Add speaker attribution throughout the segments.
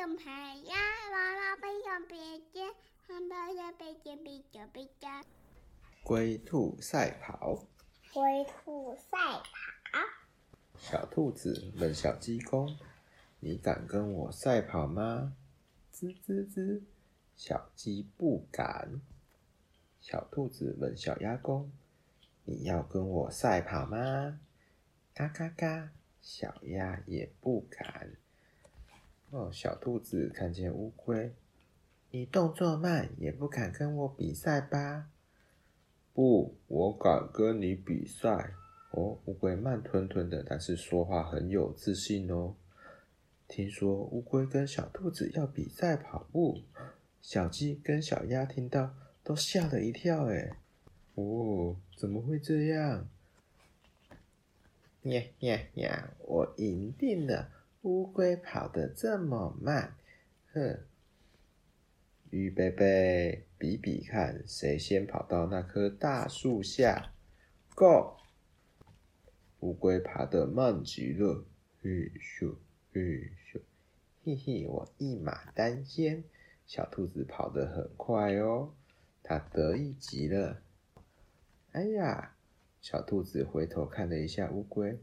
Speaker 1: 熊牌呀，娃娃背上背肩，汉堡的背肩背着背着。
Speaker 2: 龟兔赛跑，
Speaker 1: 龟兔赛跑。
Speaker 2: 小兔子问小鸡公：“你敢跟我赛跑吗？”吱吱吱，小鸡不敢。小兔子问小鸭公：“你要跟我赛跑吗？”嘎嘎嘎，小鸭也不敢。哦，小兔子看见乌龟，你动作慢，也不敢跟我比赛吧？不，我敢跟你比赛。哦，乌龟慢吞吞的，但是说话很有自信哦。听说乌龟跟小兔子要比赛跑步，小鸡跟小鸭听到都吓了一跳。哎，哦，怎么会这样？呀呀呀！我赢定了，乌龟跑得这么慢，哼！预备备，比比看谁先跑到那棵大树下。Go！乌龟爬得慢极了，嘿咻嘿咻，嘿嘿，我一马当先。小兔子跑得很快哦，它得意极了。哎呀，小兔子回头看了一下乌龟，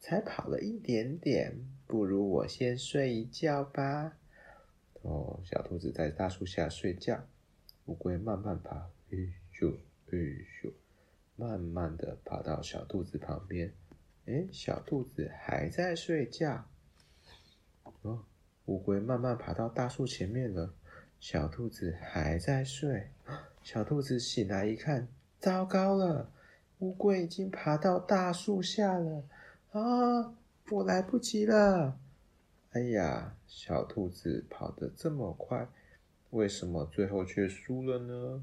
Speaker 2: 才跑了一点点，不如我先睡一觉吧。哦，小兔子在大树下睡觉，乌龟慢慢爬，嘿咻嘿咻，慢慢的爬到小兔子旁边。哎，小兔子还在睡觉。哦，乌龟慢慢爬到大树前面了，小兔子还在睡。小兔子醒来一看，糟糕了，乌龟已经爬到大树下了。啊，我来不及了！哎呀，小兔子跑得这么快，为什么最后却输了呢？